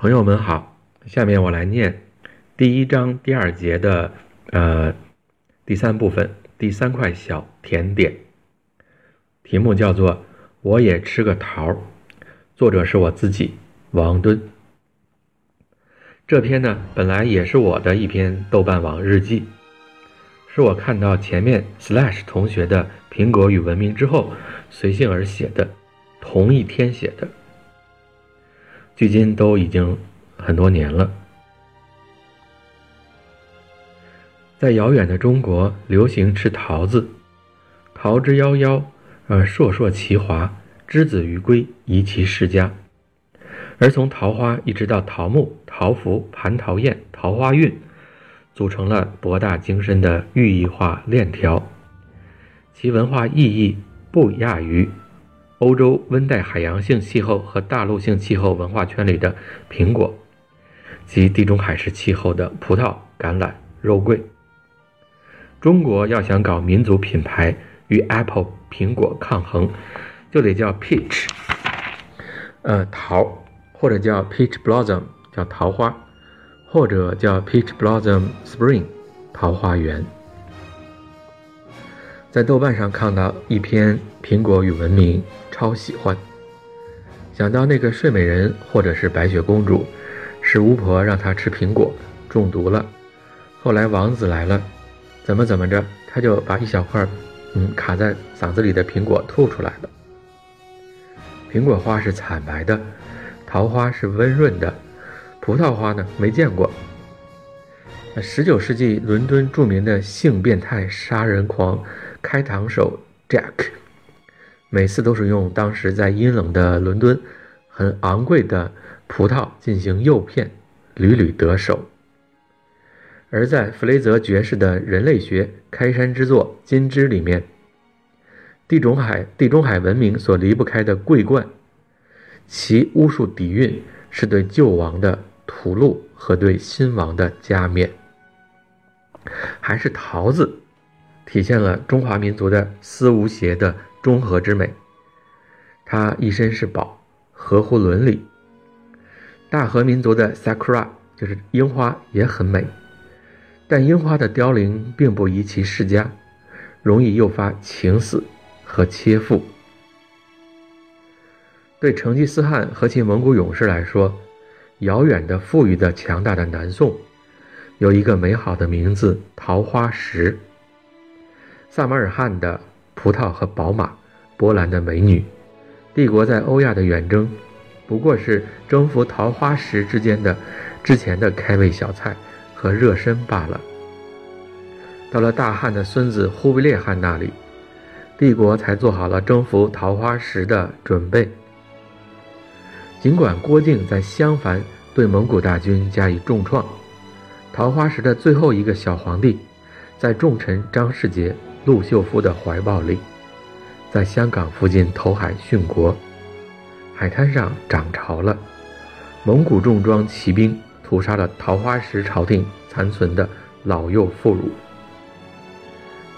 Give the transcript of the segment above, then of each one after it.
朋友们好，下面我来念第一章第二节的呃第三部分第三块小甜点，题目叫做“我也吃个桃儿”，作者是我自己王敦。这篇呢本来也是我的一篇豆瓣网日记，是我看到前面 Slash 同学的《苹果与文明》之后随性而写的，同一天写的。距今都已经很多年了，在遥远的中国，流行吃桃子，桃之夭夭，而烁烁其华，之子于归，宜其世家。而从桃花一直到桃木、桃符、蟠桃宴、桃花运，组成了博大精深的寓意化链条，其文化意义不亚于。欧洲温带海洋性气候和大陆性气候文化圈里的苹果，及地中海式气候的葡萄、橄榄、肉桂。中国要想搞民族品牌与 Apple 苹果抗衡，就得叫 Peach，呃桃，或者叫 Peach Blossom 叫桃花，或者叫 Peach Blossom Spring 桃花源。在豆瓣上看到一篇《苹果与文明》。超喜欢，想到那个睡美人或者是白雪公主，是巫婆让她吃苹果中毒了，后来王子来了，怎么怎么着，他就把一小块，嗯，卡在嗓子里的苹果吐出来了。苹果花是惨白的，桃花是温润的，葡萄花呢没见过。十九世纪伦敦著名的性变态杀人狂开膛手 Jack。每次都是用当时在阴冷的伦敦很昂贵的葡萄进行诱骗，屡屡得手。而在弗雷泽爵士的人类学开山之作《金枝》里面，地中海地中海文明所离不开的桂冠，其巫术底蕴是对旧王的屠戮和对新王的加冕，还是桃子，体现了中华民族的丝无邪的。中和之美，它一身是宝，合乎伦理。大和民族的 sakura 就是樱花也很美，但樱花的凋零并不宜其世家，容易诱发情死和切腹。对成吉思汗和其蒙古勇士来说，遥远的、富裕的、强大的南宋，有一个美好的名字——桃花石。萨马尔汗的。葡萄和宝马，波兰的美女，帝国在欧亚的远征，不过是征服桃花石之间的之前的开胃小菜和热身罢了。到了大汉的孙子忽必烈汗那里，帝国才做好了征服桃花石的准备。尽管郭靖在襄樊对蒙古大军加以重创，桃花石的最后一个小皇帝，在重臣张世杰。陆秀夫的怀抱里，在香港附近投海殉国。海滩上涨潮了，蒙古重装骑兵屠杀了桃花石朝廷残存的老幼妇孺。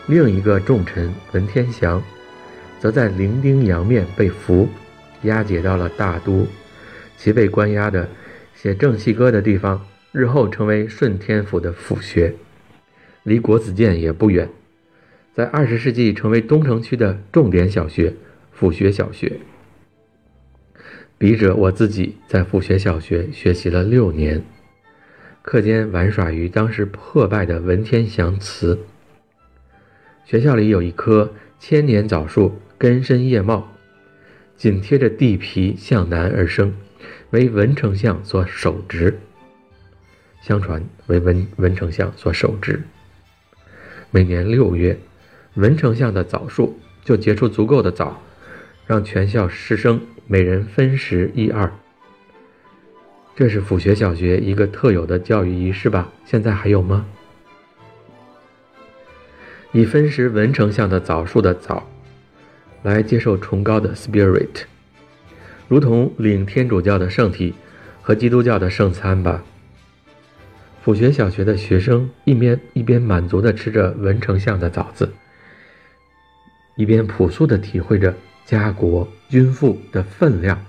另一个重臣文天祥，则在伶仃洋面被俘，押解到了大都，其被关押的写正气歌的地方，日后成为顺天府的府学，离国子监也不远。在二十世纪成为东城区的重点小学——府学小学。笔者我自己在府学小学学习了六年，课间玩耍于当时破败的文天祥祠。学校里有一棵千年枣树，根深叶茂，紧贴着地皮向南而生，为文丞相所手植。相传为文文丞相所手植。每年六月。文丞相的枣树就结出足够的枣，让全校师生每人分食一二。这是府学小学一个特有的教育仪式吧？现在还有吗？以分食文丞相的枣树的枣，来接受崇高的 spirit，如同领天主教的圣体和基督教的圣餐吧。府学小学的学生一边一边满足地吃着文丞相的枣子。一边朴素地体会着家国君父的分量。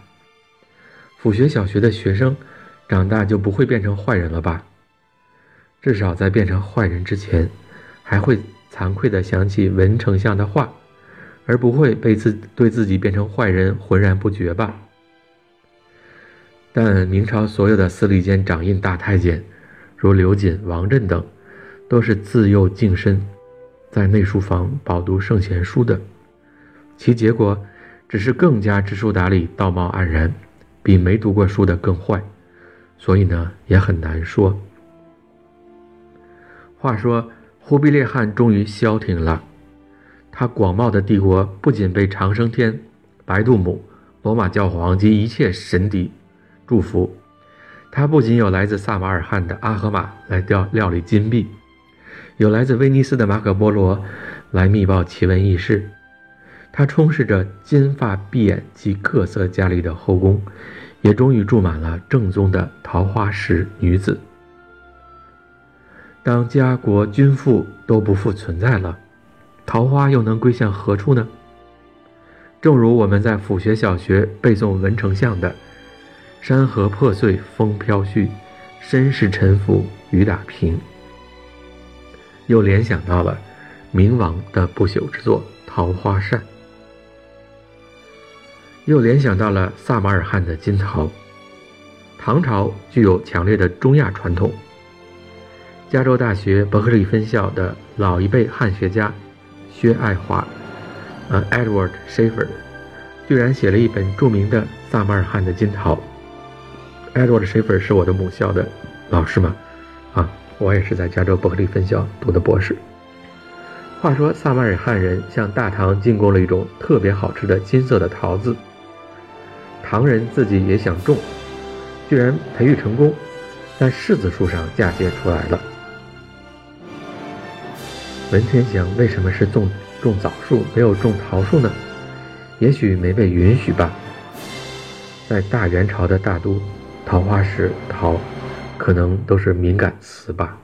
府学小学的学生长大就不会变成坏人了吧？至少在变成坏人之前，还会惭愧地想起文丞相的话，而不会被自对自己变成坏人浑然不觉吧？但明朝所有的司礼监掌印大太监，如刘瑾、王振等，都是自幼净身，在内书房饱读圣贤书的，其结果只是更加知书达理、道貌岸然，比没读过书的更坏。所以呢，也很难说。话说，忽必烈汗终于消停了，他广袤的帝国不仅被长生天、白度母、罗马教皇及一切神敌祝福，他不仅有来自萨马尔罕的阿合马来料料理金币，有来自威尼斯的马可波罗来密报奇闻异事，他充斥着金发碧眼及各色佳丽的后宫。也终于住满了正宗的桃花石女子。当家国君父都不复存在了，桃花又能归向何处呢？正如我们在府学小学背诵文丞相的“山河破碎风飘絮，身世沉浮雨打萍”，又联想到了明王的不朽之作《桃花扇》。又联想到了萨马尔罕的金桃。唐朝具有强烈的中亚传统。加州大学伯克利分校的老一辈汉学家薛爱华，呃，Edward Schaeffer，居然写了一本著名的萨马尔罕的金桃。Edward Schaeffer 是我的母校的老师嘛？啊，我也是在加州伯克利分校读的博士。话说萨马尔罕人向大唐进贡了一种特别好吃的金色的桃子。唐人自己也想种，居然培育成功，在柿子树上嫁接出来了。文天祥为什么是种种枣树，没有种桃树呢？也许没被允许吧。在大元朝的大都，桃花石、桃，可能都是敏感词吧。